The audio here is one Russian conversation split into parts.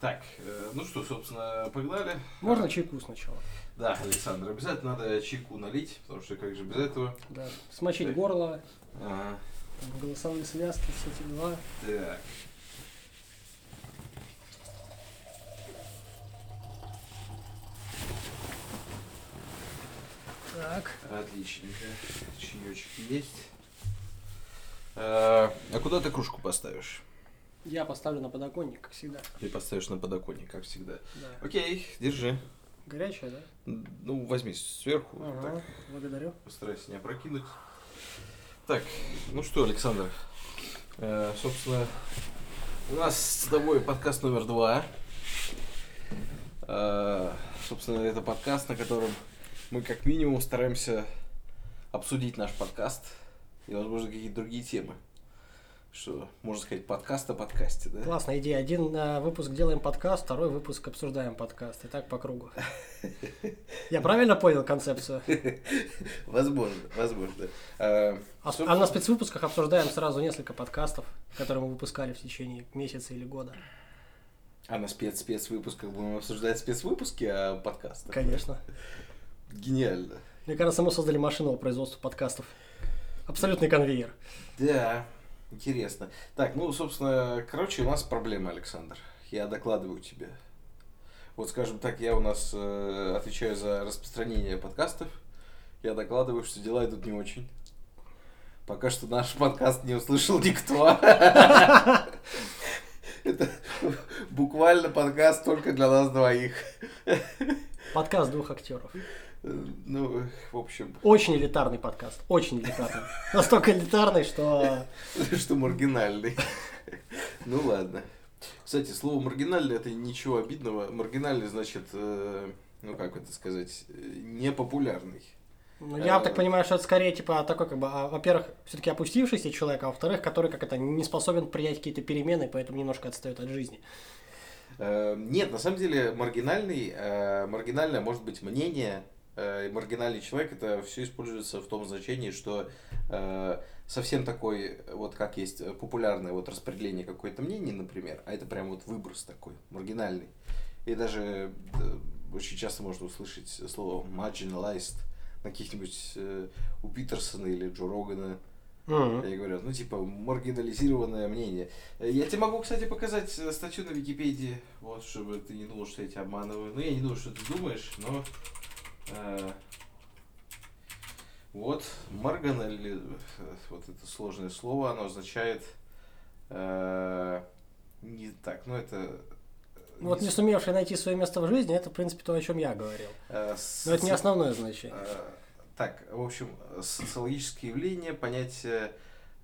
Так, э, ну что, собственно, погнали. Можно чайку сначала? Да, Александр, обязательно надо чайку налить, потому что как же без этого. Да. Смочить Так. горло, Ага. там, голосовые связки, все эти дела. Так. Так. Отличненько. Чаечек есть. А, а куда ты кружку поставишь? Я поставлю на подоконник, как всегда. Ты поставишь на подоконник, как всегда. Да. Окей, держи. Горячая, да? Ну, возьми сверху. Ага. Так, Благодарю. постарайся не опрокинуть. Так, ну что, Александр, э, собственно, у нас с тобой подкаст номер два. Э, собственно, это подкаст, на котором мы как минимум стараемся обсудить наш подкаст и, возможно, какие-то другие темы. Что, можно сказать, подкаст о подкасте, да? Классная идея. Один э, выпуск делаем подкаст, второй выпуск обсуждаем подкаст. И так по кругу. Я правильно понял концепцию? Возможно, возможно. А, собственно, а на спецвыпусках обсуждаем сразу несколько подкастов, которые мы выпускали в течение месяца или года. А на спец спецвыпусках будем обсуждать спецвыпуски, а подкасты. Конечно. Гениально. Мне кажется, мы создали машину по производству подкастов. Абсолютный конвейер. Да, интересно. Так, ну, собственно, короче, у нас проблема, Александр. Я докладываю тебе. Вот, скажем так, я у нас э, отвечаю за распространение подкастов. Я докладываю, что дела идут не очень. Пока что наш подкаст не услышал никто. Это буквально подкаст только для нас двоих. Подкаст двух актеров. Э, Ну, в общем, Очень элитарный подкаст. Очень элитарный. Настолько элитарный, что... что маргинальный. Ну ладно. Кстати, слово маргинальный это ничего обидного. Маргинальный значит, э, ну как это сказать, э, непопулярный. Ну, я так понимаю, что это скорее, типа, такой, как бы, а, во-первых, все-таки опустившийся человек, а во-вторых, который, как это, не способен принять какие-то перемены, поэтому немножко отстает от жизни. Нет, на самом деле маргинальный, маргинальное может быть мнение, маргинальный человек это все используется в том значении, что э, совсем такой, вот как есть э, популярное вот распределение какое-то мнение, например, а это прям вот выброс такой, маргинальный. И даже э, очень часто можно услышать слово marginalized на каких-нибудь э, у Питерсона или Джо Рогана. И говорят, ну, типа, маргинализированное мнение. Э, Я тебе могу, кстати, показать э, статью на Википедии, вот, чтобы ты не думал, что я тебя обманываю. Ну, я не думаю, что ты думаешь, но... э, вот, марганали... Вот это сложное слово, оно означает... э, не так, ну, это... э, Ну, Вот не сумевший найти свое место в жизни, это, в принципе, то, о чем я говорил. э, Но это не основное значение. Э, Так, в общем, социологические явления, понятие,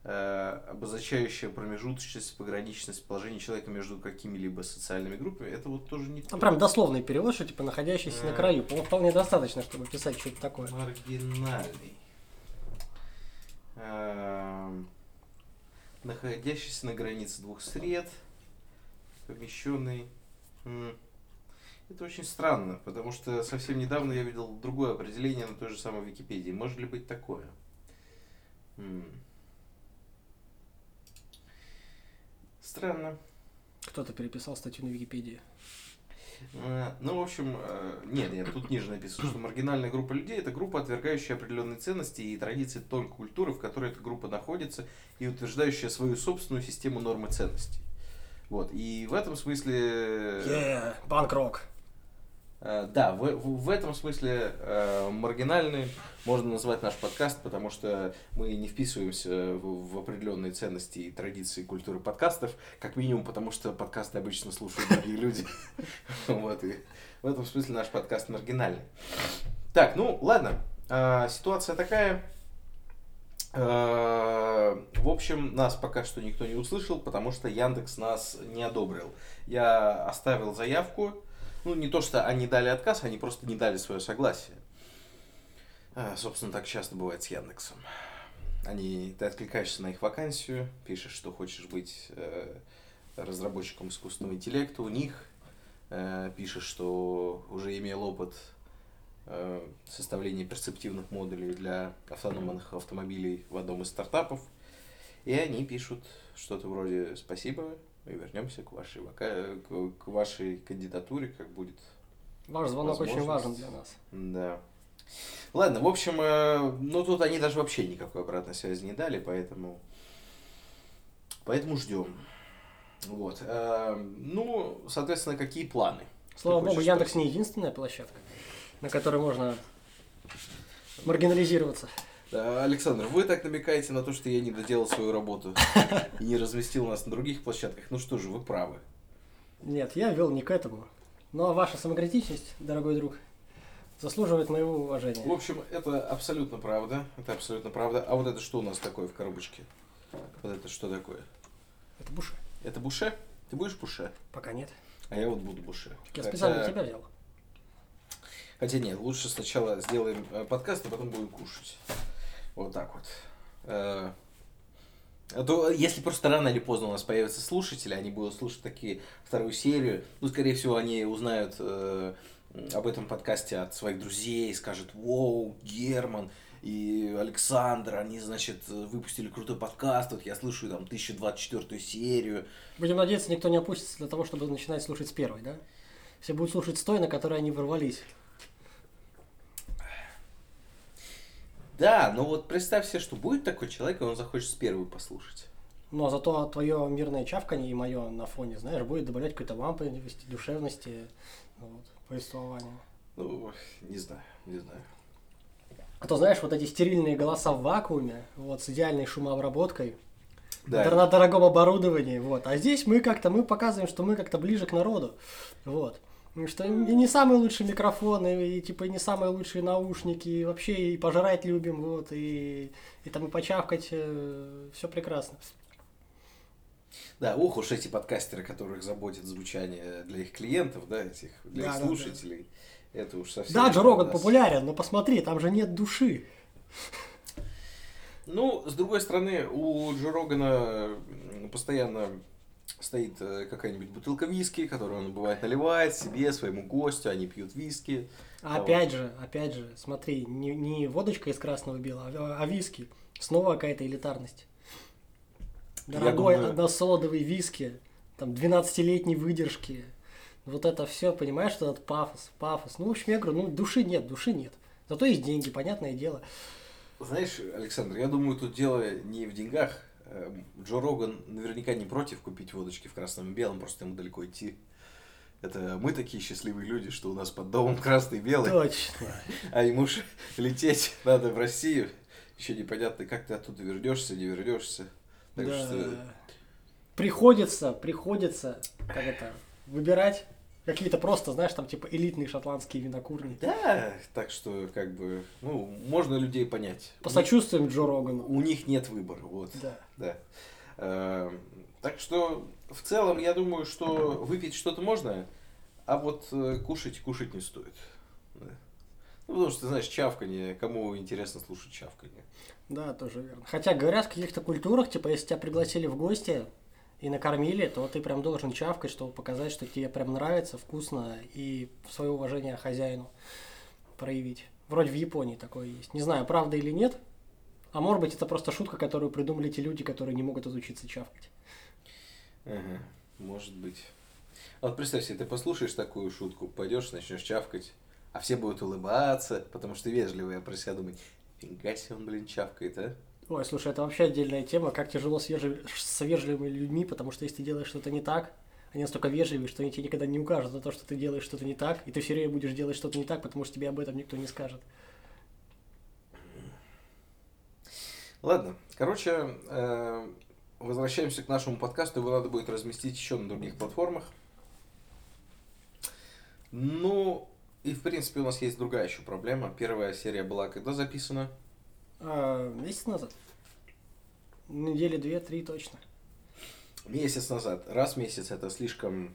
э, обозначающее промежуточность, пограничность положения человека между какими-либо социальными группами, это вот тоже не Ну, прям дословный перевод, что, типа, находящийся на Э. краю. По-моему, вполне достаточно, чтобы писать что-то такое. Маргинальный. Эм, Находящийся на границе двух сред, помещенный. М. Это очень странно, потому что совсем недавно я видел другое определение на той же самой Википедии. Может ли быть такое? М. Странно. Кто-то переписал статью на Википедии. Э, Ну, в общем, э, нет, нет, тут ниже написано, что маргинальная группа людей это группа, отвергающая определенные ценности и традиции той культуры, в которой эта группа находится, и утверждающая свою собственную систему норм и ценностей. Вот, и в этом смысле... Е, панк-рок. Э, Да, в, в- этом смысле э, маргинальный можно назвать наш подкаст, потому что мы не вписываемся в, в определенные ценности и традиции культуры подкастов, как минимум потому, что подкасты обычно слушают другие люди. Вот, и в этом смысле наш подкаст маргинальный. Так, ну ладно, А, ситуация такая. Э, В общем, нас пока что никто не услышал, потому что Яндекс нас не одобрил. Я оставил заявку, ну, не то, что они дали отказ, они просто не дали свое согласие. А, собственно, так часто бывает с Яндексом. Они, ты откликаешься на их вакансию, пишешь, что хочешь быть э, разработчиком искусственного интеллекта у них, э, пишешь, что уже имел опыт э, составления перцептивных модулей для автономных автомобилей в одном из стартапов, и они пишут что-то вроде «Спасибо, и вернемся к вашей, вока... к, вашей кандидатуре, как будет. Ваш звонок очень важен для нас. Да. Ладно, в общем, э, ну тут они даже вообще никакой обратной связи не дали, поэтому... Поэтому ждем. Вот. Э, ну, соответственно, какие планы? Слава богу, хочешь Яндекс не единственная площадка, на которой можно маргинализироваться. Александр, вы так намекаете на то, что я не доделал свою работу и не разместил нас на других площадках. Ну что же, вы правы. Нет, я вел не к этому. Но ваша самокритичность, дорогой друг, заслуживает моего уважения. В общем, это абсолютно правда. Это абсолютно правда. А вот это что у нас такое в коробочке? Вот это что такое? Это буше. Это буше? Ты будешь буше? Пока нет. А я вот буду буше. Так я Хотя- специально тебя взял. Хотя нет, лучше сначала сделаем э, подкаст, а потом будем кушать. Вот так вот. Э, А то, если просто рано или поздно у нас появятся слушатели, они будут слушать такие вторую серию, ну, скорее всего, они узнают э, об этом подкасте от своих друзей, скажут, воу, Герман и Александр, они, значит, выпустили крутой подкаст, вот я слышу там 1024 серию. Будем надеяться, никто не опустится для того, чтобы начинать слушать с первой, да? Все будут слушать с той, на которой они ворвались. Да, но вот представь себе, что будет такой человек, и он захочет с первой послушать. Но зато твое мирное чавканье и мое на фоне, знаешь, будет добавлять какой-то ламповости, душевности, вот, повествования. Ну, не знаю, не знаю. А то, знаешь, вот эти стерильные голоса в вакууме, вот, с идеальной шумообработкой, Да. на дорогом оборудовании, вот. А здесь мы как-то, мы показываем, что мы как-то ближе к народу, вот. Что и не самые лучшие микрофоны, и типа и не самые лучшие наушники, и вообще и пожрать любим, вот, и, и там и почавкать, все прекрасно. Да, ох уж эти подкастеры, которых заботит звучание для их клиентов, да, этих, для Да, их да, слушателей. Это уж совсем... Да, не Джо про Роган нас. популярен, но посмотри, там же нет души. Ну, с другой стороны, у Джо Рогана м, постоянно стоит э, какая-нибудь бутылка виски, которую он бывает наливает себе, своему гостю, они пьют виски. А Вот. опять же, опять же, смотри, не, не водочка из красного бела, а, а виски. Снова какая-то элитарность. Я Дорогой думаю- односолодовый виски, там 12-летней выдержки. Вот это все, понимаешь, что этот пафос, пафос. Ну, в общем, я говорю, ну, души нет, души нет. Зато есть деньги, понятное дело. Знаешь, Александр, я думаю, тут дело не в деньгах. Э, Джо Роган наверняка не против купить водочки в красном и белом, просто ему далеко идти. Это мы такие счастливые люди, что у нас под домом красный и белый. Точно. А ему же лететь надо в Россию. Еще непонятно, как ты оттуда вернешься, не вернешься. Так Да. что Приходится, приходится, как это, выбирать какие-то просто, знаешь, там типа элитные шотландские винокурни. да, так что как бы, ну, можно людей понять. Посочувствуем Джо Рогану. У них нет выбора, вот. Да. Да. Эм, Так что в целом я думаю, что выпить что-то можно, а вот э, кушать кушать не стоит. Да. Ну, потому что, знаешь, чавканье, кому интересно слушать чавканье. Да, тоже верно. Хотя говорят, в каких-то культурах, типа, если тебя пригласили в гости и накормили, то ты прям должен чавкать, чтобы показать, что тебе прям нравится, вкусно и свое уважение хозяину проявить. Вроде в Японии такое есть. Не знаю, правда или нет. А может быть, это просто шутка, которую придумали те люди, которые не могут изучиться чавкать. Ага, может быть. А Вот представь себе, ты послушаешь такую шутку, пойдешь, начнешь чавкать, а все будут улыбаться, потому что вежливые, про себя думать, фига себе он, блин, чавкает, а? Ой, слушай, это вообще отдельная тема, как тяжело с, вежли- с вежливыми людьми, потому что если ты делаешь что-то не так, они настолько вежливые, что они тебе никогда не укажут за то, что ты делаешь что-то не так, и ты все время будешь делать что-то не так, потому что тебе об этом никто не скажет. Ладно, короче, э, возвращаемся к нашему подкасту, его надо будет разместить еще на других платформах. Ну, и в принципе у нас есть другая еще проблема. Первая серия была когда записана? А, месяц назад? Недели две-три точно. Месяц назад. Раз в месяц это слишком,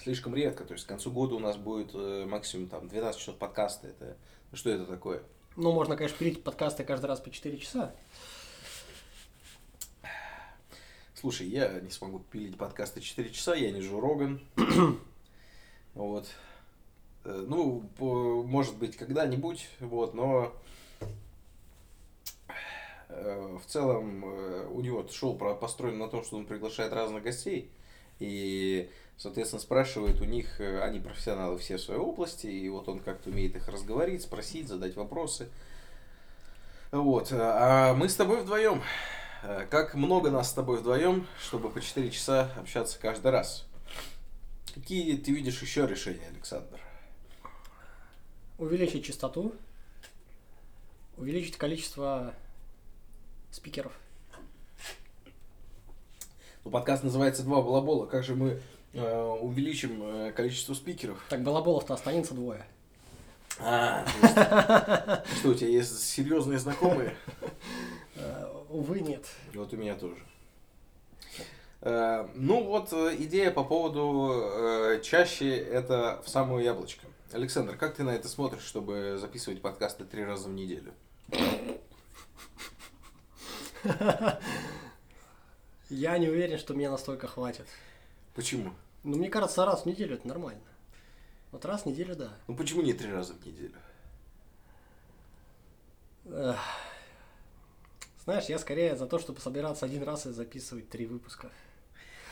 слишком редко. То есть к концу года у нас будет э, максимум там 12 часов подкаста. Это что это такое? Ну, можно, конечно, пилить подкасты каждый раз по 4 часа. Слушай, я не смогу пилить подкасты 4 часа, я не Джо Роган. Вот. Э, Ну, может быть, когда-нибудь, вот, но в целом э, у него шоу построено на том, что он приглашает разных гостей. И, соответственно, спрашивает у них, э, они профессионалы все в своей области, и вот он как-то умеет их разговорить, спросить, задать вопросы. Вот. А мы с тобой вдвоем. Э, как много нас с тобой вдвоем, чтобы по 4 часа общаться каждый раз. Какие ты видишь еще решения, Александр? Увеличить частоту, увеличить количество спикеров. Ну, подкаст называется «Два балабола». Как же мы э, увеличим э, количество спикеров? Так балаболов-то останется двое. А, что, у тебя есть серьезные знакомые? Э, Увы, нет. Вот у меня тоже. Э, Ну вот э, идея по поводу чаще это в самое яблочко. Александр, как ты на это смотришь, чтобы записывать подкасты три раза в неделю? Я не уверен, что мне настолько хватит. Почему? Но мне кажется, раз в неделю это нормально. Вот раз в неделю, да. Ну почему не три раза в неделю? Эх. Знаешь, я скорее за то, чтобы собираться один раз и записывать три выпуска.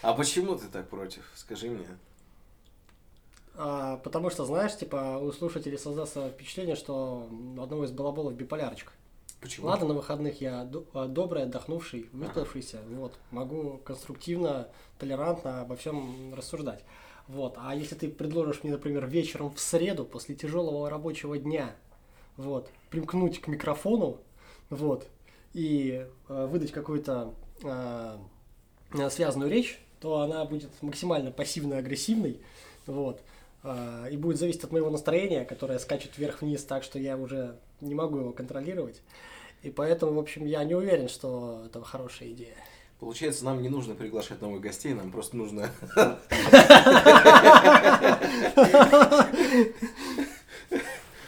А почему ты так против? Скажи мне. А, потому что, знаешь, типа, у слушателей создастся впечатление, что у одного из балаболов биполярочка. Почему? Ладно, на выходных я а, добрый, отдохнувший, выспавшийся, вот, могу конструктивно, толерантно обо всем рассуждать. Вот, а если ты предложишь мне, например, вечером в среду, после тяжелого рабочего дня, вот, примкнуть к микрофону, вот, и э, выдать какую-то э, связанную речь, то она будет максимально пассивно-агрессивной, вот, и будет зависеть от моего настроения, которое скачет вверх-вниз так, что я уже не могу его контролировать. И поэтому, в общем, я не уверен, что это хорошая идея. Получается, нам не нужно приглашать новых гостей, нам просто нужно...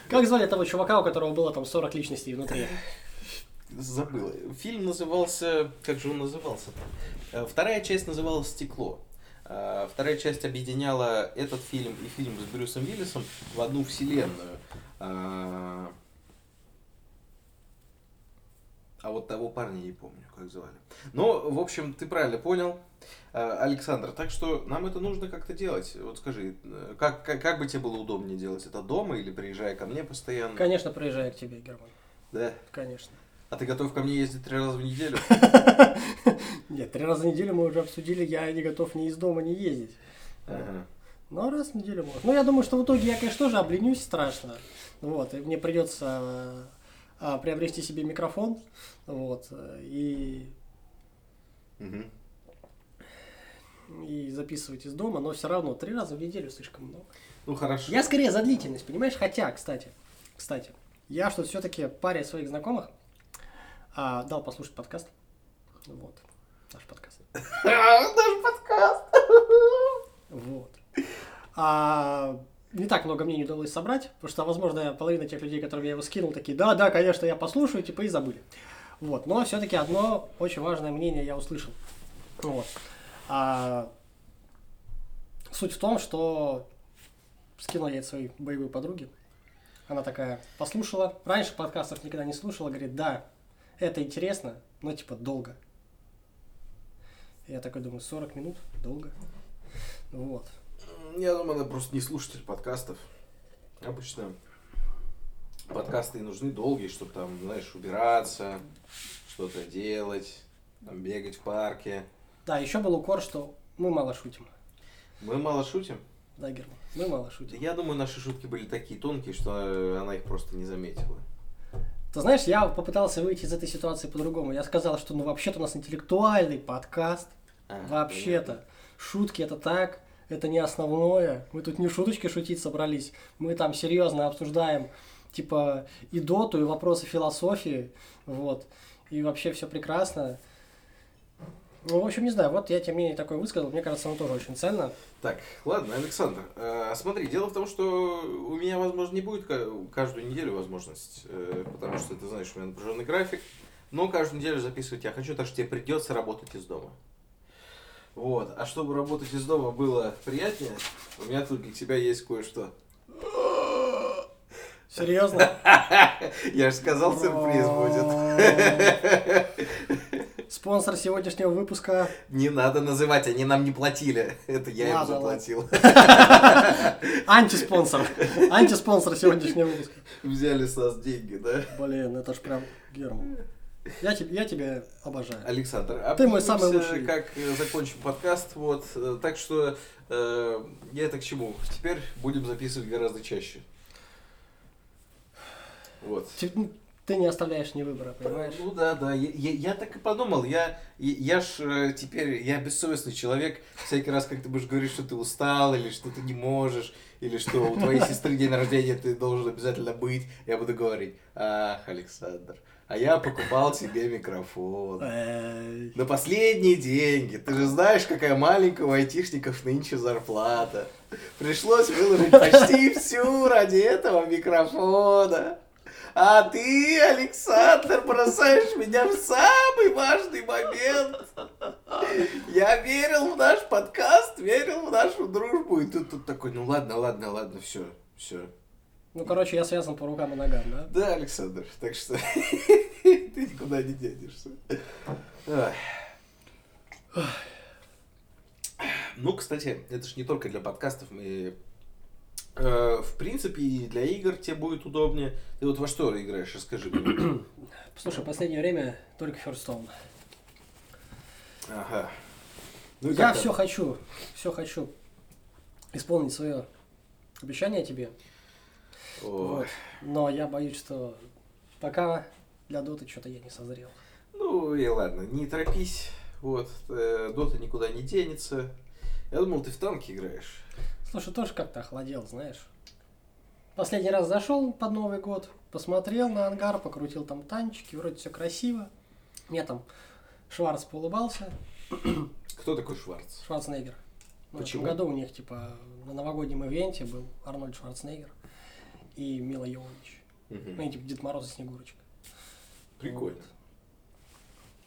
Как звали того чувака, у которого было там 40 личностей внутри? Забыла. Фильм назывался... Как же он назывался? Э, Вторая часть называлась «Стекло». Э, Вторая часть объединяла этот фильм и фильм с Брюсом Уиллисом в одну вселенную. Э, А вот того парня не помню, как звали. Но, в общем, ты правильно понял, Э, Александр. Так что нам это нужно как-то делать. Вот скажи, как, как, как бы тебе было удобнее делать это дома или приезжая ко мне постоянно? Конечно, приезжаю к тебе, Герман. Да. Конечно. А ты готов ко мне ездить три раза в неделю? Нет, три раза в неделю мы уже обсудили, я не готов ни из дома, ни ездить. Ага. Ну, раз в неделю можно. Ну, я думаю, что в итоге я, конечно, тоже обленюсь страшно. Вот, и мне придется э, а, приобрести себе микрофон. Вот, и, и записывать из дома, но все равно три раза в неделю слишком много. Ну хорошо. Я скорее за длительность, понимаешь? Хотя, кстати, кстати, я что все-таки паре своих знакомых а, дал послушать подкаст. Вот, наш подкаст. Наш подкаст. Вот. А, не так много мнений удалось собрать, потому что, возможно, половина тех людей, которым я его скинул, такие, да, да, конечно, я послушаю, типа, и забыли. Вот. Но все-таки одно очень важное мнение я услышал. Вот. А, суть в том, что скинул я это своей боевой подруге. Она такая послушала. Раньше подкастов никогда не слушала. Говорит, да, это интересно, но типа долго. Я такой думаю, 40 минут? Долго. Вот. Я думаю, она просто не слушатель подкастов. Обычно подкасты и нужны долгие, чтобы там, знаешь, убираться, что-то делать, там, бегать в парке. Да, еще был укор, что мы мало шутим. Мы мало шутим. Да, Герман, мы мало шутим. Я думаю, наши шутки были такие тонкие, что она их просто не заметила. Ты знаешь, я попытался выйти из этой ситуации по-другому. Я сказал, что ну вообще-то у нас интеллектуальный подкаст. А, Вообще-то. Шутки это так, это не основное. Мы тут не шуточки шутить собрались. Мы там серьезно обсуждаем, типа, и доту, и вопросы философии. Вот. И вообще все прекрасно. Ну, в общем, не знаю, вот я тем не менее такое высказал. Мне кажется, оно тоже очень ценно. Так, ладно, Александр, э, смотри, дело в том, что у меня, возможно, не будет ка- каждую неделю возможность, э, потому что, ты знаешь, у меня напряженный график, но каждую неделю записывать я хочу, так что тебе придется работать из дома. Вот, а чтобы работать из дома было приятнее, у меня тут для тебя есть кое-что. Серьезно? Я же сказал, сюрприз будет. Спонсор сегодняшнего выпуска. Не надо называть, они нам не платили. Это я им Ладно, заплатил. Антиспонсор. Антиспонсор сегодняшнего выпуска. Взяли с нас деньги, да? Блин, это ж прям Герман. Я, я тебя обожаю. Александр, Ты мой самый лучший. как э, закончим подкаст, вот. Э, Так что э, я это к чему? Теперь будем записывать гораздо чаще. Вот. Ты, не оставляешь ни выбора, понимаешь? Ну да, да, я, я- я так и подумал, я, я, я ж э, теперь, я бессовестный человек, всякий раз, как ты будешь говорить, что ты устал, или что ты не можешь, или что у твоей сестры день рождения, ты должен обязательно быть, я буду говорить, ах, Александр, а я покупал себе микрофон. На последние деньги. Ты же знаешь, какая маленькая у айтишников нынче зарплата. Пришлось выложить почти всю ради этого микрофона. А ты, Александр, бросаешь меня в самый важный момент. Я верил в наш подкаст, верил в нашу дружбу. И тут, тут такой, ну ладно, ладно, ладно, все, все. Ну, короче, я связан по рукам и ногам, да? Да, Александр, так что ты никуда не денешься. Ну, кстати, это же не только для подкастов. Мы, э, в принципе, и для игр тебе будет удобнее. Ты вот во что играешь, расскажи мне. Слушай, в последнее время только Ферстон. Ага. Ну, Я все хочу, все хочу исполнить свое обещание тебе. Ой. Вот. Но я боюсь, что пока для доты что-то я не созрел. Ну и ладно, не торопись. Вот, э, Дота никуда не денется. Я думал, ты в танки играешь. Слушай, тоже как-то охладел, знаешь. Последний раз зашел под Новый год, посмотрел на ангар, покрутил там танчики, вроде все красиво. Мне там Шварц поулыбался, Кто такой Шварц? Шварценеггер. Ну, Почему? В этом году у них, типа, на новогоднем ивенте был Арнольд Шварценеггер и Мила Йовович. Мгм. Ну, и типа Дед Мороз и Снегурочка. Прикольно.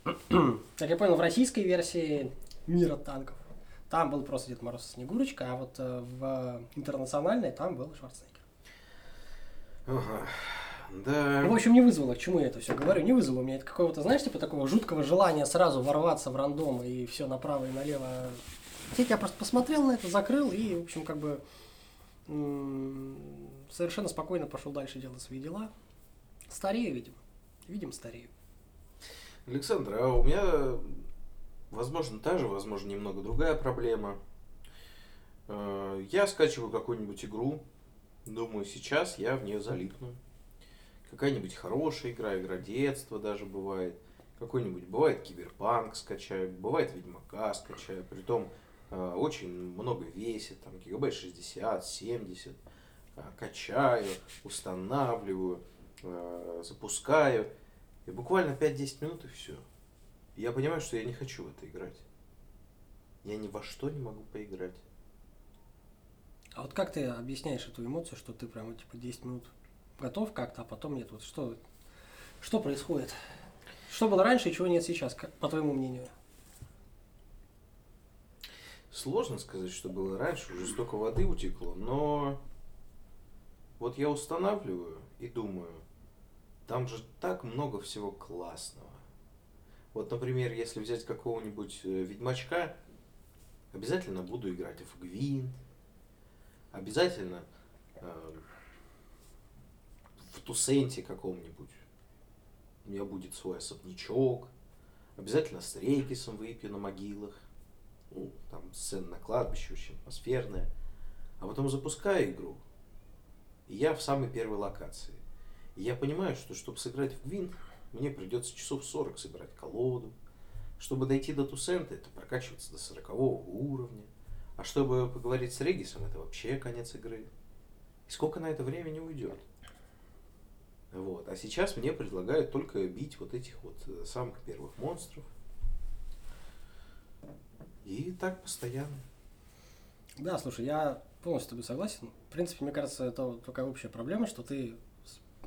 Как я понял, в российской версии Мира танков там был просто Дед Мороз и Снегурочка, а вот э, в интернациональной там был Шварценеггер. Ага. Да. Ну, в общем, не вызвало, к чему я это все говорю, не вызвало у меня это какого-то, знаешь, типа такого жуткого желания сразу ворваться в рандом и все направо и налево. Я просто посмотрел на это, закрыл и, в общем, как бы совершенно спокойно пошел дальше делать свои дела. Старею, видимо. Видимо, старею. Александр, а у меня, возможно, та же, возможно, немного другая проблема. Э, Я скачиваю какую-нибудь игру, думаю, сейчас я в нее залипну. Какая-нибудь хорошая игра, игра детства даже бывает. Какой-нибудь, бывает Киберпанк скачаю, бывает Ведьмака скачаю. Притом э, очень много весит, там гигабайт 60, 70. Э, Качаю, устанавливаю, запускаю. И буквально 5-10 минут и все. Я понимаю, что я не хочу в это играть. Я ни во что не могу поиграть. А вот как ты объясняешь эту эмоцию, что ты прямо типа 10 минут готов как-то, а потом нет? Вот что, что происходит? Что было раньше и чего нет сейчас, как, по твоему мнению? Сложно сказать, что было раньше, уже столько воды утекло, но вот я устанавливаю и думаю, там же так много всего классного. Вот, например, если взять какого-нибудь э, ведьмачка, обязательно буду играть в Гвинт, обязательно э, в Тусенте каком-нибудь у меня будет свой особнячок, обязательно с Рейкисом выпью на могилах, ну, там сцена на кладбище очень атмосферная. А потом запускаю игру, и я в самой первой локации. И я понимаю, что чтобы сыграть в Гвинт, мне придется часов 40 собирать колоду. Чтобы дойти до Тусента, это прокачиваться до 40 уровня. А чтобы поговорить с Регисом, это вообще конец игры. И сколько на это времени уйдет? Вот. А сейчас мне предлагают только бить вот этих вот э, самых первых монстров. И так постоянно. Да, слушай, я полностью с тобой согласен. В принципе, мне кажется, это такая общая проблема, что ты,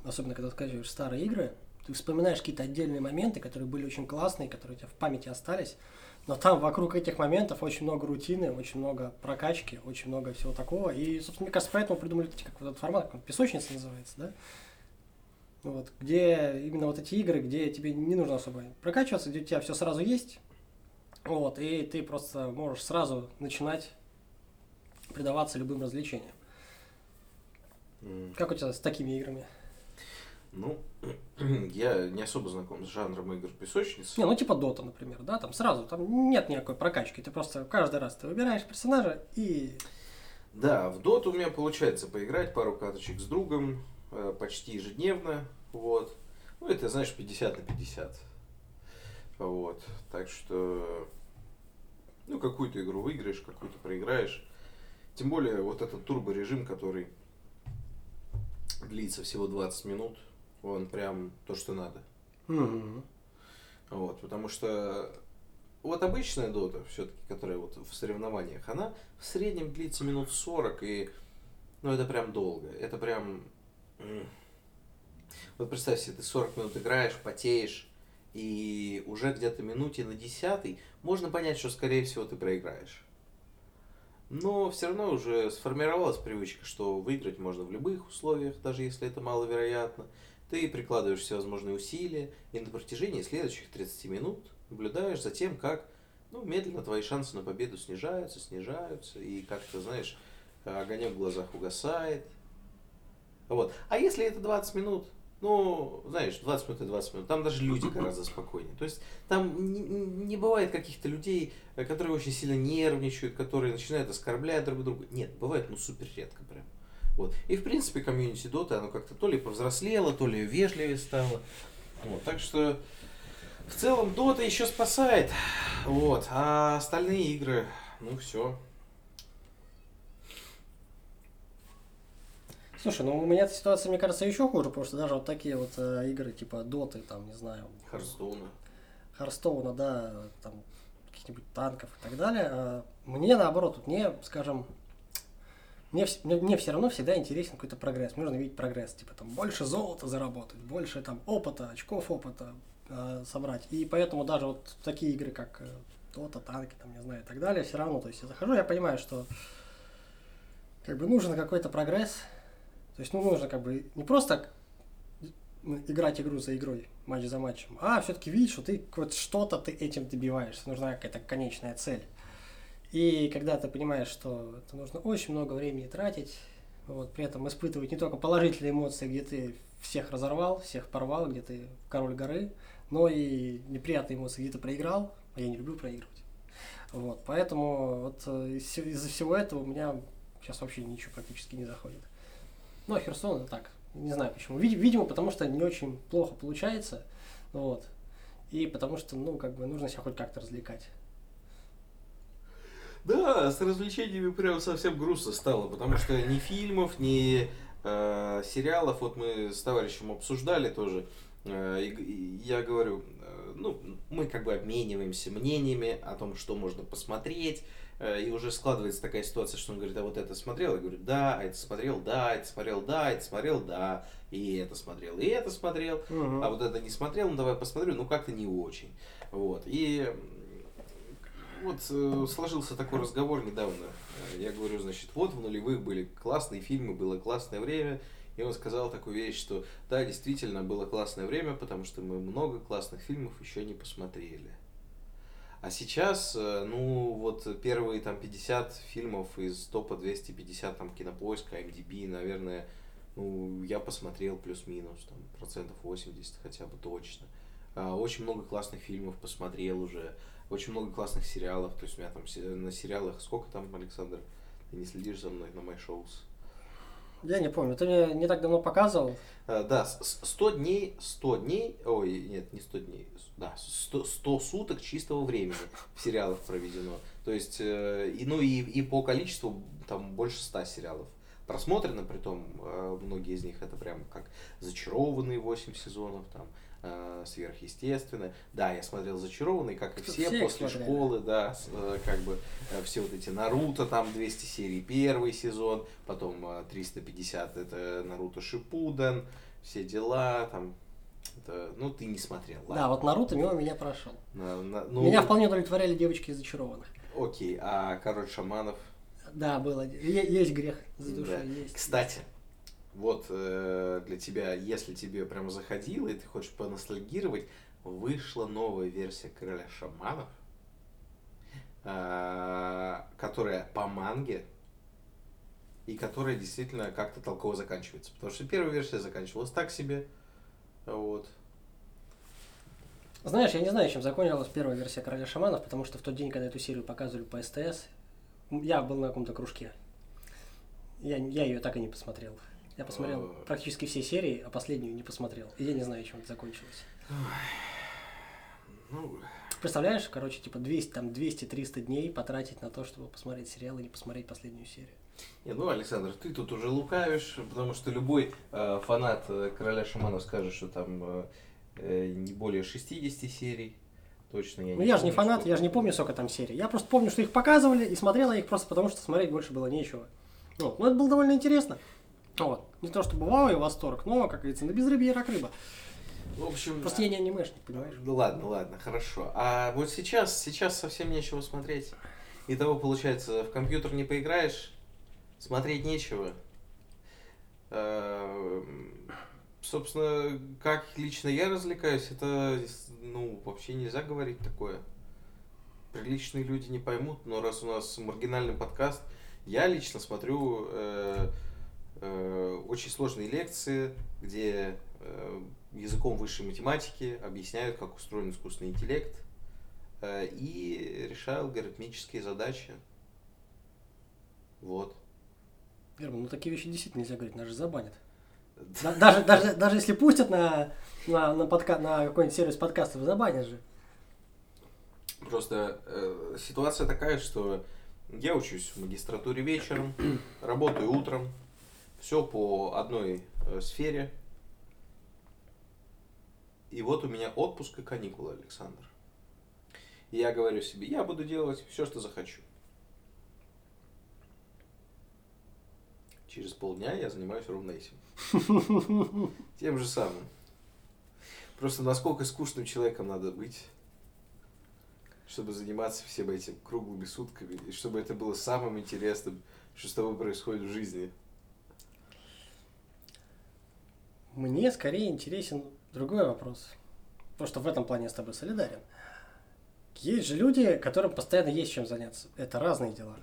особенно когда скачиваешь старые игры, ты вспоминаешь какие-то отдельные моменты, которые были очень классные, которые у тебя в памяти остались, но там вокруг этих моментов очень много рутины, очень много прокачки, очень много всего такого. И, собственно, мне кажется, поэтому придумали как вот этот формат, как он, песочница называется, да? Вот, где именно вот эти игры, где тебе не нужно особо прокачиваться, где у тебя все сразу есть. Вот, и ты просто можешь сразу начинать предаваться любым развлечениям. М. Как у тебя с такими играми? Ну, я не особо знаком с жанром игр песочниц. Не, ну типа Дота, например, да, там сразу, там нет никакой прокачки, ты просто каждый раз ты выбираешь персонажа и... Да, в доту у меня получается поиграть пару карточек с другом э, почти ежедневно. Вот. Ну, это, знаешь, 50 на 50. Вот. Так что, ну, какую-то игру выиграешь, какую-то проиграешь. Тем более, вот этот турбо-режим, который длится всего 20 минут, он прям то, что надо. Мгм. Вот, потому что вот обычная дота, все-таки, которая вот в соревнованиях, она в среднем длится минут 40, и ну это прям долго. Это прям... Вот представь себе, ты 40 минут играешь, потеешь, и уже где-то минуте на десятой можно понять, что скорее всего ты проиграешь. Но все равно уже сформировалась привычка, что выиграть можно в любых условиях, даже если это маловероятно. Ты прикладываешь всевозможные усилия, и на протяжении следующих 30 минут наблюдаешь за тем, как ну, медленно твои шансы на победу снижаются, снижаются, и как ты знаешь, огонек в глазах угасает. Вот. А если это 20 минут, ну, знаешь, 20 минут и 20 минут, там даже люди гораздо спокойнее. То есть там не, не бывает каких-то людей, э, которые очень сильно нервничают, которые начинают оскорблять друг друга. Нет, бывает, ну, супер редко прям. Вот. И, в принципе, комьюнити Доты, оно как-то то ли повзрослело, то ли вежливее стало. Вот. Так что, в целом, Дота еще спасает. Вот. А остальные игры, ну, все. Слушай, ну у меня эта ситуация, мне кажется, еще хуже, потому что даже вот такие вот э, игры, типа Доты, там, не знаю, Харстоуна. Харстоуна, да, там, каких-нибудь танков и так далее, э, мне наоборот, вот мне, скажем, мне, мне, мне все равно всегда интересен какой-то прогресс. Мне нужно видеть прогресс. Типа там больше золота заработать, больше там опыта, очков опыта э, собрать. И поэтому даже вот такие игры, как э, Дота, танки, там, не знаю, и так далее, все равно, то есть я захожу, я понимаю, что как бы нужен какой-то прогресс. То есть, ну, нужно как бы не просто играть игру за игрой, матч за матчем, а все-таки видеть, что ты вот что-то ты этим добиваешься, нужна какая-то конечная цель. И когда ты понимаешь, что это нужно очень много времени тратить, вот, при этом испытывать не только положительные эмоции, где ты всех разорвал, всех порвал, где ты король горы, но и неприятные эмоции, где ты проиграл, а я не люблю проигрывать. Вот, поэтому вот э, из-за всего этого у меня сейчас вообще ничего практически не заходит. Ну, а Херсон это так, не знаю почему. Вид- Видимо, потому что не очень плохо получается, вот. И потому что, ну, как бы нужно себя хоть как-то развлекать. Да, с развлечениями прям совсем грустно стало, потому что ни фильмов, ни э, сериалов, вот мы с товарищем обсуждали тоже, э, и, г- и я говорю, э, ну, мы как бы обмениваемся мнениями о том, что можно посмотреть, э, и уже складывается такая ситуация, что он говорит, а вот это смотрел? Я говорю, да, а это смотрел, да, это смотрел, да, это смотрел, да, и это смотрел, и это смотрел, Мгм. а вот это не смотрел, ну давай посмотрю, ну как-то не очень. Вот. И вот э, сложился такой разговор недавно. Э, Я говорю, значит, вот в нулевых были классные фильмы, было классное время. И он сказал такую вещь, что да, действительно было классное время, потому что мы много классных фильмов еще не посмотрели. А сейчас, э, ну, вот первые там 50 фильмов из топа 250 там кинопоиска, MDB, наверное, ну, я посмотрел плюс-минус, там, процентов 80 хотя бы точно. А, Очень много классных фильмов посмотрел уже, очень много классных сериалов. То есть у меня там на сериалах сколько там, Александр? Ты не следишь за мной на мои шоу? Я не помню, ты мне не так давно показывал. А, Да, с- с- 100 дней, 100 дней, ой, нет, не 100 дней, да, 100, 100 суток чистого времени в сериалах проведено. То есть, э, и, ну и, и по количеству там больше 100 сериалов просмотрено, притом э, многие из них это прям как зачарованные 8 сезонов, там, э, сверхъестественное. Да, я смотрел зачарованные, как и Все все, после смотрели. школы, да, с, э, как бы э, все вот эти Наруто, там 200 серий первый сезон, потом э, 350 это Наруто Шипуден, все дела, там, это, ну ты не смотрел, Да, ладно. вот Наруто мимо меня прошел. На- на- ну, Меня вполне удовлетворяли девочки из зачарованных. Окей, а Король Шаманов? Да, было. Е- есть грех за душой, Да. есть. Кстати, вот э, для тебя, если тебе прям заходило, и ты хочешь поностальгировать, вышла новая версия Короля Шаманов, э, которая по манге, и которая действительно как-то толково заканчивается. Потому что первая версия заканчивалась так себе. Вот. Знаешь, я не знаю, чем закончилась первая версия Короля Шаманов, потому что в тот день, когда эту серию показывали по СТС, я был на каком-то кружке. Я, я ее так и не посмотрел. Я посмотрел А. практически все серии, а последнюю не посмотрел. И я не знаю, чем это закончилось. Ну, Представляешь, короче, типа 200, там 200-300 дней потратить на то, чтобы посмотреть сериал и не посмотреть последнюю серию. не, ну, Александр, ты тут уже лукавишь, потому что любой э, фанат э, Короля Шаманов скажет, что там э, э, не более 60 серий. Точно я Ну я же не фанат, я же не помню, сколько там серий. Я просто помню, что их показывали, и смотрела их просто потому, что смотреть больше было нечего. Вот. Ну, это было довольно интересно. Вот. Не то чтобы вау и восторг, но, как говорится, на безрыбье рак рыба. В общем, Просто я не анимешник, понимаешь? Ну ладно, ладно, хорошо. А вот сейчас, сейчас совсем нечего смотреть. Итого, получается, в компьютер не поиграешь, смотреть нечего. Эм, Собственно, как лично я развлекаюсь, это, ну, вообще нельзя говорить такое. Приличные люди не поймут, но раз у нас маргинальный подкаст, я лично смотрю э, очень сложные лекции, где э, языком высшей математики объясняют, как устроен искусственный интеллект, э, и решаю алгоритмические задачи. Вот. Герман, ну такие вещи действительно нельзя говорить, нас же забанят. Да- Даже, даже, даже если пустят на, на, на, подка- на какой-нибудь сервис подкастов, забанят же. Просто э, ситуация такая, что я учусь в магистратуре вечером, работаю утром, все по одной э, сфере. И вот у меня отпуск и каникулы, Александр. И я говорю себе, я буду делать все, что захочу. Через полдня я занимаюсь ровно этим. Тем же самым. Просто насколько скучным человеком надо быть, чтобы заниматься всем этим круглыми сутками, и чтобы это было самым интересным, что с тобой происходит в жизни. Мне скорее интересен другой вопрос. Потому что в этом плане я с тобой солидарен. Есть же люди, которым постоянно есть чем заняться. Это разные дела.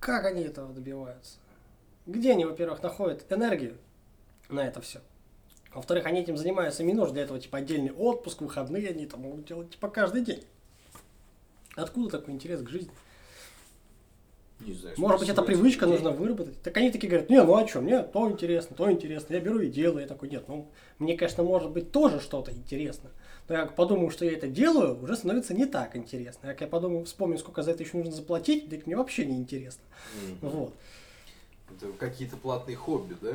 Как они этого добиваются? Где они, во-первых, находят энергию на это все? Во-вторых, они этим занимаются, им не нужно для этого типа отдельный отпуск, выходные, они это могут делать типа каждый день. Откуда такой интерес к жизни? Не знаю. Может быть, спросил привычка людей. нужно выработать. Так они такие говорят, не, ну а что, мне то интересно, то интересно. Я беру и делаю. Я такой, нет, ну, мне, конечно, может быть тоже что-то интересно. Но я подумаю, что я это делаю, уже становится не так интересно. Как я подумаю, вспомню, сколько за это еще нужно заплатить, так мне вообще не интересно. Мгм. Вот. Это какие-то платные хобби, да?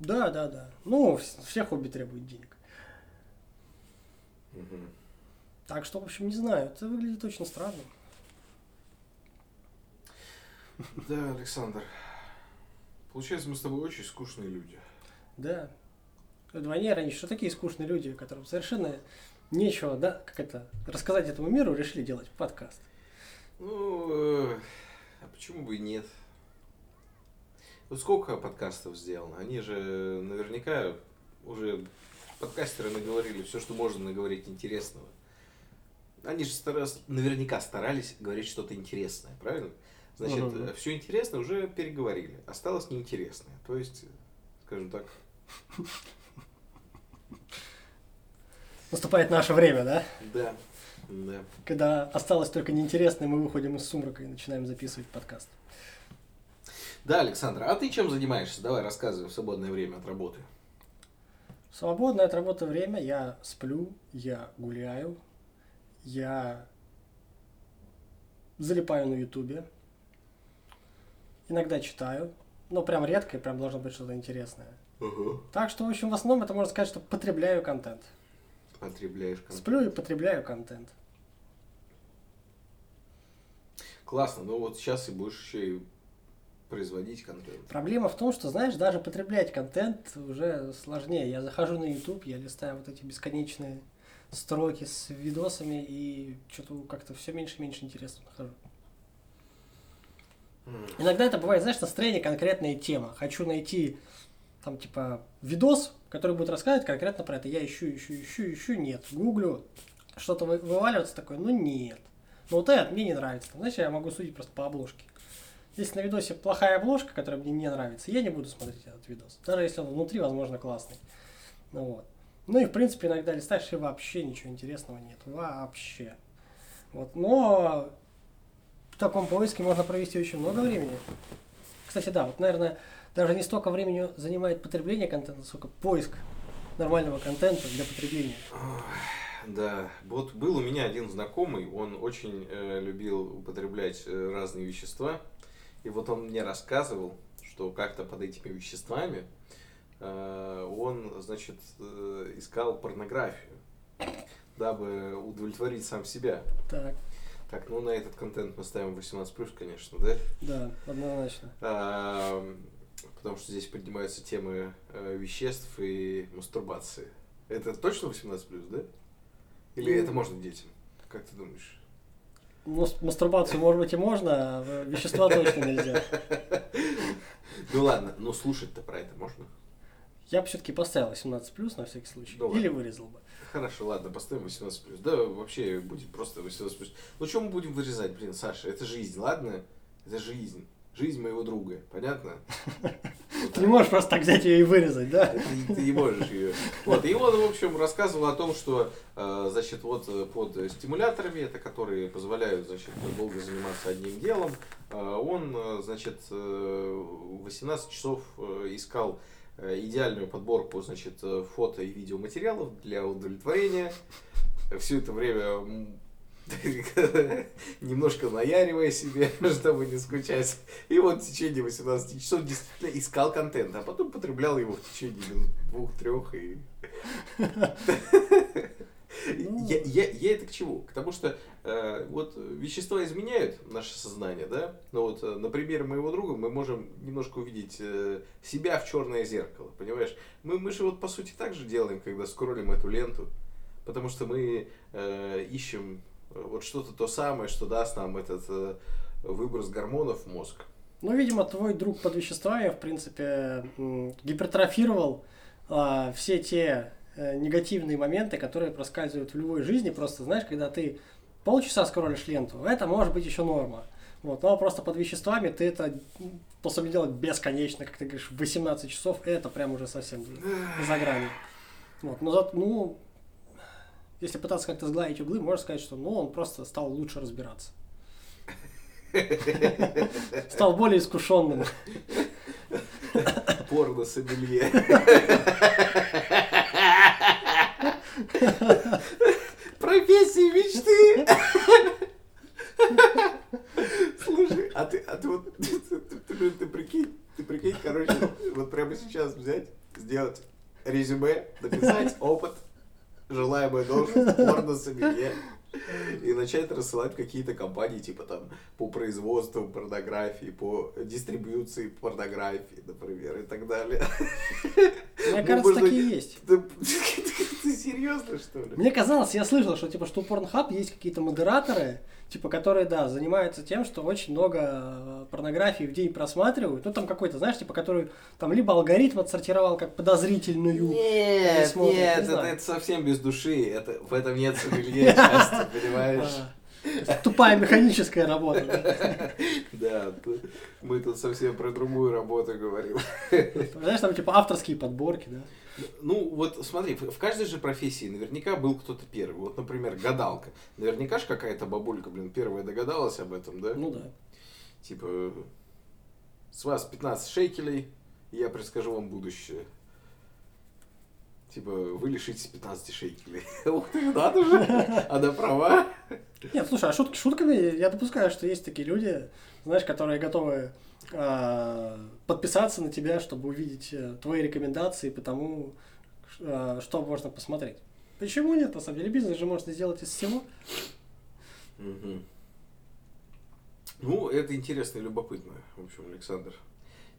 Да, да, да. Ну, вс- все хобби требуют денег. Мгм. Так что, в общем, не знаю. Это выглядит очень странно. Да, Александр. Получается, мы с тобой очень скучные люди. Да. Вдвойне раньше, что такие скучные люди, которым совершенно нечего, да, как это, рассказать этому миру, решили делать подкаст. Ну, э, а почему бы и нет? Вот сколько подкастов сделано? Они же наверняка уже подкастеры наговорили все, что можно наговорить интересного. Они же старались, наверняка старались говорить что-то интересное, правильно? Значит, Мгм. все интересное уже переговорили. Осталось неинтересное. То есть, скажем так, Наступает наше время, да? да, да. Когда осталось только неинтересное, мы выходим из сумрака и начинаем записывать подкаст. Да, Александр, а ты чем занимаешься? Давай рассказывай в свободное время от работы. В свободное от работы время я сплю, я гуляю, я залипаю на ютубе, иногда читаю, но прям редко, и прям должно быть что-то интересное. Так что, в общем, в основном это можно сказать, что потребляю контент. Потребляешь контент. Сплю и потребляю контент. Классно, ну вот сейчас и будешь еще и производить контент. Проблема в том, что, знаешь, даже потреблять контент уже сложнее. Я захожу на YouTube, я листаю вот эти бесконечные строки с видосами и что-то как-то все меньше и меньше интересно нахожу. Иногда это бывает, знаешь, настроение конкретная тема. Хочу найти там типа видос, который будет рассказывать конкретно про это. Я ищу, ищу, ищу, ищу, нет. Гуглю, что-то вы- вываливается такое, ну нет. Ну вот это мне не нравится. Знаешь, я могу судить просто по обложке. Если на видосе плохая обложка, которая мне не нравится, я не буду смотреть этот видос. Даже если он внутри, возможно, классный. Ну вот. Ну и в принципе иногда листаешь и вообще ничего интересного нет. Вообще. Вот. Но в таком поиске можно провести очень много времени. Кстати, да, вот, наверное, даже не столько времени занимает потребление контента, сколько поиск нормального контента для потребления. Да, вот был у меня один знакомый, он очень э, любил употреблять э, разные вещества. И вот он мне рассказывал, что как-то под этими веществами э, он, значит, э, искал порнографию, дабы удовлетворить сам себя. Так, Так, ну на этот контент мы ставим 18+, конечно, да? да, однозначно. А, потому что здесь поднимаются темы э, веществ и мастурбации. Это точно 18+, да? Или Ну. это можно детям? Как ты думаешь? Мас- Мастурбацию, может быть, и можно, а вещества точно нельзя. Ну ладно, но слушать-то про это можно? Я бы все-таки поставил 18 плюс на всякий случай. Ну Или вырезал бы. Хорошо, ладно, поставим 18+. Да, вообще будет просто 18+. Ну что мы будем вырезать, блин, Саша? Это жизнь, ладно? Это жизнь. Жизнь моего друга, понятно? Вот Ты не можешь просто так взять ее и вырезать, да? Ты, ты не можешь ее. Вот, и он, в общем, рассказывал о том, что, э, значит, вот э, под стимуляторами, это которые позволяют, значит, долго заниматься одним делом, э, он, значит, э, 18 часов искал идеальную подборку, значит, э, фото и видеоматериалов для удовлетворения. Все это время немножко наяривая себе, чтобы не скучать. И вот в течение 18 часов действительно искал контент, а потом потреблял его в течение минут двух-трех. И... Ну. Я, я, я это к чему? К тому, что э, вот вещества изменяют наше сознание, да? Но вот э, на примере моего друга мы можем немножко увидеть э, себя в черное зеркало, понимаешь? Мы, мы же вот по сути так же делаем, когда скроллим эту ленту, потому что мы э, ищем э, вот что-то то самое, что даст нам этот э, выброс гормонов в мозг. Ну, видимо, твой друг под веществами, в принципе, гипертрофировал а, все те э, негативные моменты, которые проскальзывают в любой жизни. Просто, знаешь, когда ты полчаса скроллишь ленту, это может быть еще норма. Вот, но просто под веществами ты это способен делать бесконечно, как ты говоришь, 18 часов, это прям уже совсем за гранью. Вот, но зат- ну, если пытаться как-то сгладить углы, можно сказать, что ну, он просто стал лучше разбираться. Стал более искушенным. Порно сомелье. Профессия мечты. Слушай, а ты, а ты вот, ты, ты- ты- ты прикинь, ты прикинь, короче, вот прямо сейчас взять, сделать резюме, написать опыт, желаемая порно сомелье. И начать рассылать какие-то компании, типа там, по производству порнографии, по дистрибьюции порнографии, например, и так далее. Мне Ну, кажется, такие есть. Ты, ты серьезно, что ли? Мне казалось, я слышал, что типа что у Pornhub есть какие-то модераторы, типа которые, да, занимаются тем, что очень много э, порнографии в день просматривают. Ну там какой-то, знаешь, типа который там либо алгоритм отсортировал как подозрительную. Нет, смотрят, нет, не это, это совсем без души. Это, в этом нет сомелье часто, понимаешь? а, Тупая механическая работа. да. Мы тут совсем про другую работу говорим. Знаешь, там типа авторские подборки, да. Ну, вот смотри, в каждой же профессии наверняка был кто-то первый. Вот, например, гадалка. Наверняка же какая-то бабулька, блин, первая догадалась об этом, да? Ну да. Типа, с вас 15 шекелей, я предскажу вам будущее. Типа, вы лишитесь 15 шекелей. Ух ты, надо же! Она права. Нет, слушай, а шутки шутками, я допускаю, что есть такие люди, знаешь, которые готовы подписаться на тебя, чтобы увидеть э, твои рекомендации по тому, а, что можно посмотреть. Почему нет, на самом деле? Бизнес же можно сделать из всего. Мгм. Ну, это интересно и любопытно, в общем, Александр.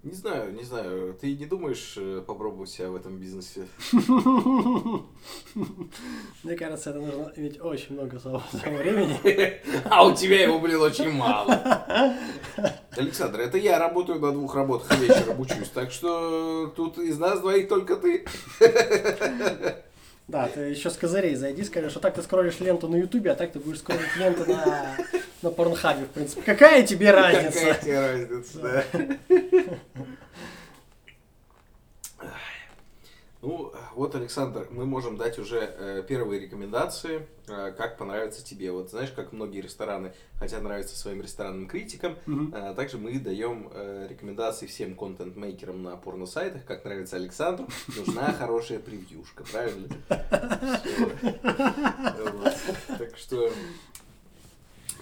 Не знаю, не знаю, ты не думаешь э, попробовать себя в этом бизнесе? Мне кажется, это нужно иметь очень много свободного времени. А у тебя его, блин, очень мало. Александр, это я работаю на двух работах и вечером учусь, так что тут из нас двоих только ты. Да, ты еще с козырей зайди, скажи, что так ты скроллишь ленту на Ютубе, а так ты будешь скроллить ленту на, на Порнхабе, в принципе. Какая тебе разница? Какая тебе разница, да. Ну, вот, Александр, мы можем дать уже э, первые рекомендации, э, как понравится тебе. Вот знаешь, как многие рестораны хотят нравиться своим ресторанным критикам, Мгм. э, также мы даем э, рекомендации всем контент-мейкерам на порно-сайтах, как нравится Александру, нужна хорошая превьюшка, правильно? Так что...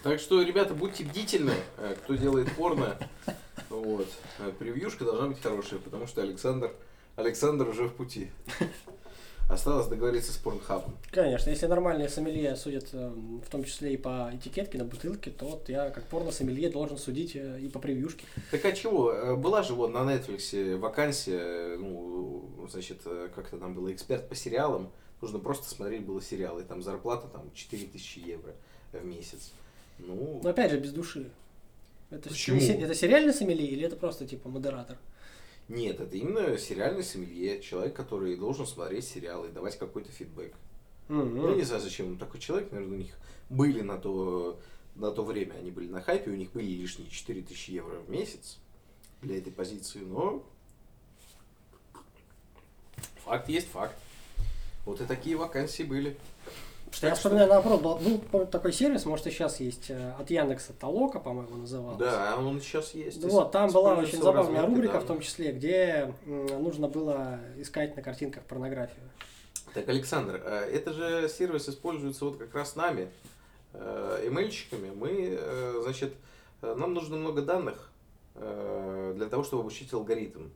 Так что, ребята, будьте бдительны, э, кто делает порно. Вот. Э, Превьюшка должна быть хорошая, потому что Александр, Александр уже в пути. Осталось договориться с порнхабом. Конечно, если нормальные сомелье судят, э, в том числе и по этикетке на бутылке, то вот я как порно-сомелье должен судить э, и по превьюшке. Так а чего? Э, Была же вот на Netflix вакансия, ну, значит, э, как-то там было эксперт по сериалам. Нужно просто смотреть было сериалы. Там зарплата там 4000 евро в месяц. Ну, Но опять же, без души. Это, Почему? это сериальный сомелье или это просто типа модератор? Нет, это именно сериальный сомелье. Человек, который должен смотреть сериалы и давать какой-то фидбэк. Ну, я не знаю, зачем им такой человек, наверное, у них были на то, на то время, они были на хайпе, у них были лишние 4000 евро в месяц для этой позиции, но факт есть факт. Вот и такие вакансии были. Что я вспоминаю, наоборот, был, был такой сервис, может и сейчас есть, э, от Яндекса Толока, по-моему, назывался. Да, он сейчас есть. Вот, там была очень в забавная рубрика, в данных. том числе, где нужно было искать на картинках порнографию. Так, Александр, э, это же сервис используется вот как раз нами, эмейльщиками. Мы, э, значит, нам нужно много данных для того, чтобы обучить алгоритм.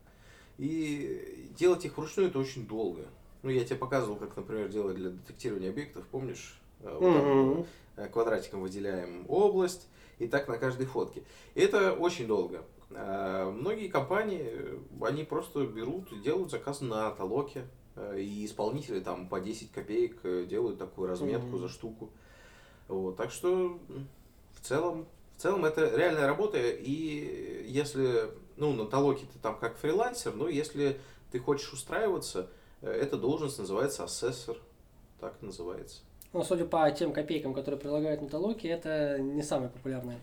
И делать их вручную это очень долго. Ну, я тебе показывал, как, например, делать для детектирования объектов, помнишь? Э, вот там, Мгм. э, квадратиком выделяем область, и так на каждой фотке. И это очень долго. Э, Многие компании, они просто берут и делают заказ на толоке, и исполнители там по 10 копеек делают такую разметку Мгм. за штуку. Вот, так что в целом, в целом это реальная работа, и если, ну, на толоке ты там как фрилансер, но если ты хочешь устраиваться, эта должность называется ассессор, так и называется. Но судя по тем копейкам, которые предлагают Толоке, это не самое популярное.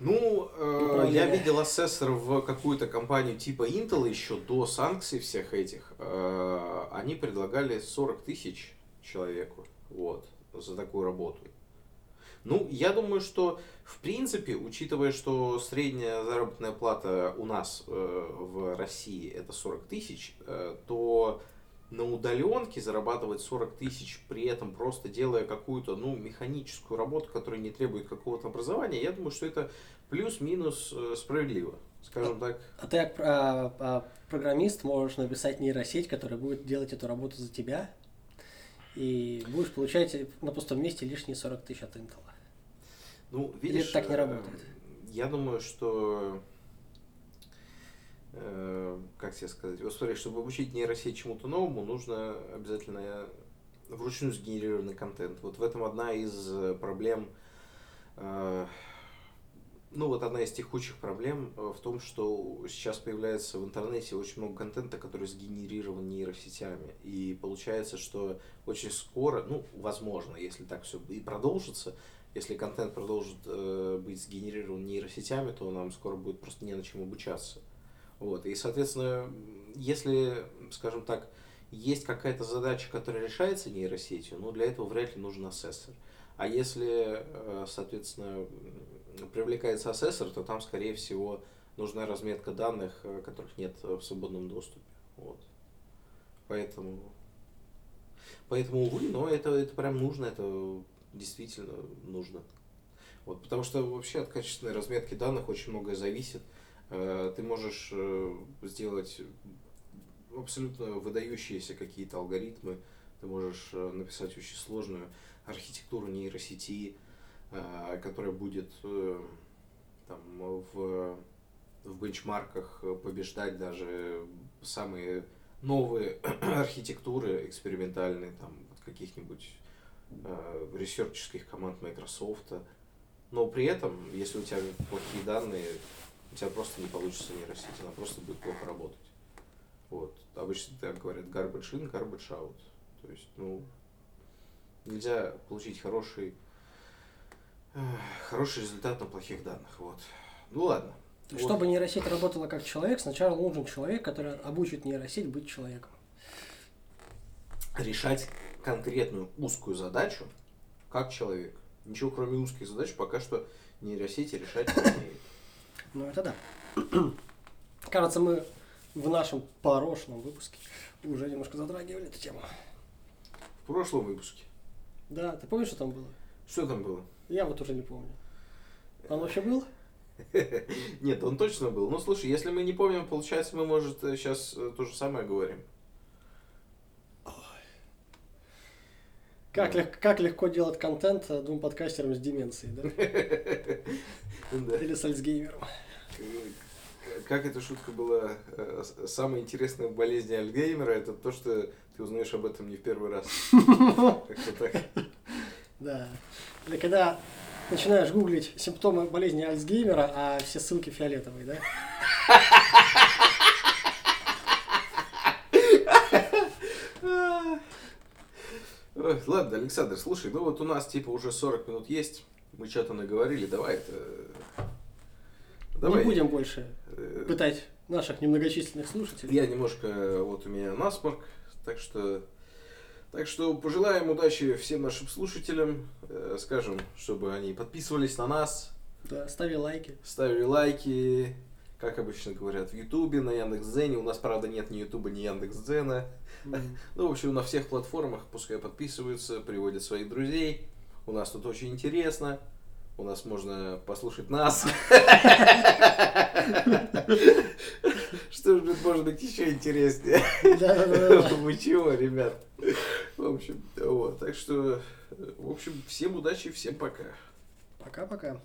Ну, э, я видел ассессор в какую-то компанию типа Intel еще до санкций всех этих. Э, они предлагали 40 тысяч человеку вот, за такую работу. Ну, я думаю, что в принципе, учитывая, что средняя заработная плата у нас э, в России это 40 тысяч, э, то на удаленке зарабатывать 40 тысяч, при этом просто делая какую-то ну, механическую работу, которая не требует какого-то образования, я думаю, что это плюс-минус э, справедливо. Скажем так, А ты как а, а, программист можешь написать нейросеть, которая будет делать эту работу за тебя, и будешь получать на пустом месте лишние 40 тысяч от Intel. ну, Или видишь, это так не э, работает? Я думаю, что как тебе сказать, вот смотри, чтобы обучить нейросеть чему-то новому, нужно обязательно вручную сгенерированный контент. Вот в этом одна из э, проблем, э, ну вот одна из текущих проблем э, в том, что сейчас появляется в интернете очень много контента, который сгенерирован нейросетями. И получается, что очень скоро, ну, возможно, если так все и продолжится, если контент продолжит э, быть сгенерирован нейросетями, то нам скоро будет просто не на чем обучаться. Вот. И, соответственно, если, скажем так, есть какая-то задача, которая решается нейросетью, ну, для этого вряд ли нужен ассессор. А если, э, соответственно, привлекается ассессор, то там, скорее всего, нужна разметка данных, э, которых нет в свободном доступе. Вот. Поэтому, поэтому, увы, но это, это прям нужно, это действительно нужно. Вот, потому что вообще от качественной разметки данных очень многое зависит. Э, Ты можешь э, сделать абсолютно выдающиеся какие-то алгоритмы, ты можешь э, написать очень сложную архитектуру нейросети, которая будет там, в, в бенчмарках побеждать даже самые новые архитектуры экспериментальные, там, от каких-нибудь э, ресерческих команд Microsoft. Но при этом, если у тебя плохие данные, у тебя просто не получится нейросеть, она просто будет плохо работать. Вот. Обычно так говорят garbage in, garbage out. То есть, ну, нельзя получить хороший, э, хороший результат на плохих данных. Вот. Ну ладно. Вот. Чтобы нейросеть работала как человек, сначала нужен человек, который обучит нейросеть быть человеком. решать конкретную узкую задачу как человек. Ничего кроме узких задач пока что нейросети решать не умеют. Ну, это да. Кажется, мы в нашем прошлом выпуске уже немножко затрагивали эту тему. В прошлом выпуске. Да, ты помнишь, что там было? Что там было? Я вот уже не помню. Он вообще был? Нет, он точно был. Ну, слушай, если мы не помним, получается, мы, может, сейчас то же самое говорим. Как, лег- как легко делать контент э, двум подкастерам с деменцией, да? Или с Альцгеймером. Как эта шутка была? э, с- Самая интересная болезнь Альцгеймера это то, что ты узнаешь об этом не в первый раз. Как-то так. Да. Или когда начинаешь гуглить симптомы болезни Альцгеймера, а все ссылки фиолетовые, да? Ой, Ладно, Александр, слушай, ну вот у нас типа уже 40 минут есть. Мы что-то наговорили, давай это... Не будем больше э, пытать наших немногочисленных слушателей. Я немножко, э, вот у меня насморк, так что, так что пожелаем удачи всем нашим слушателям, э, скажем, чтобы они подписывались на нас, Да, ставили лайки. ставили лайки, как обычно говорят, в Ютубе, на Яндекс.Дзене. У нас, правда, нет ни Ютуба, ни Яндекс.Дзена. М. Ну, в общем, на всех платформах пускай подписываются, приводят своих друзей. У нас тут очень интересно. У нас можно послушать нас. Что же может быть еще интереснее? Вы чего, ребят? В общем, вот. Так что, в общем, всем удачи, всем пока. Пока-пока.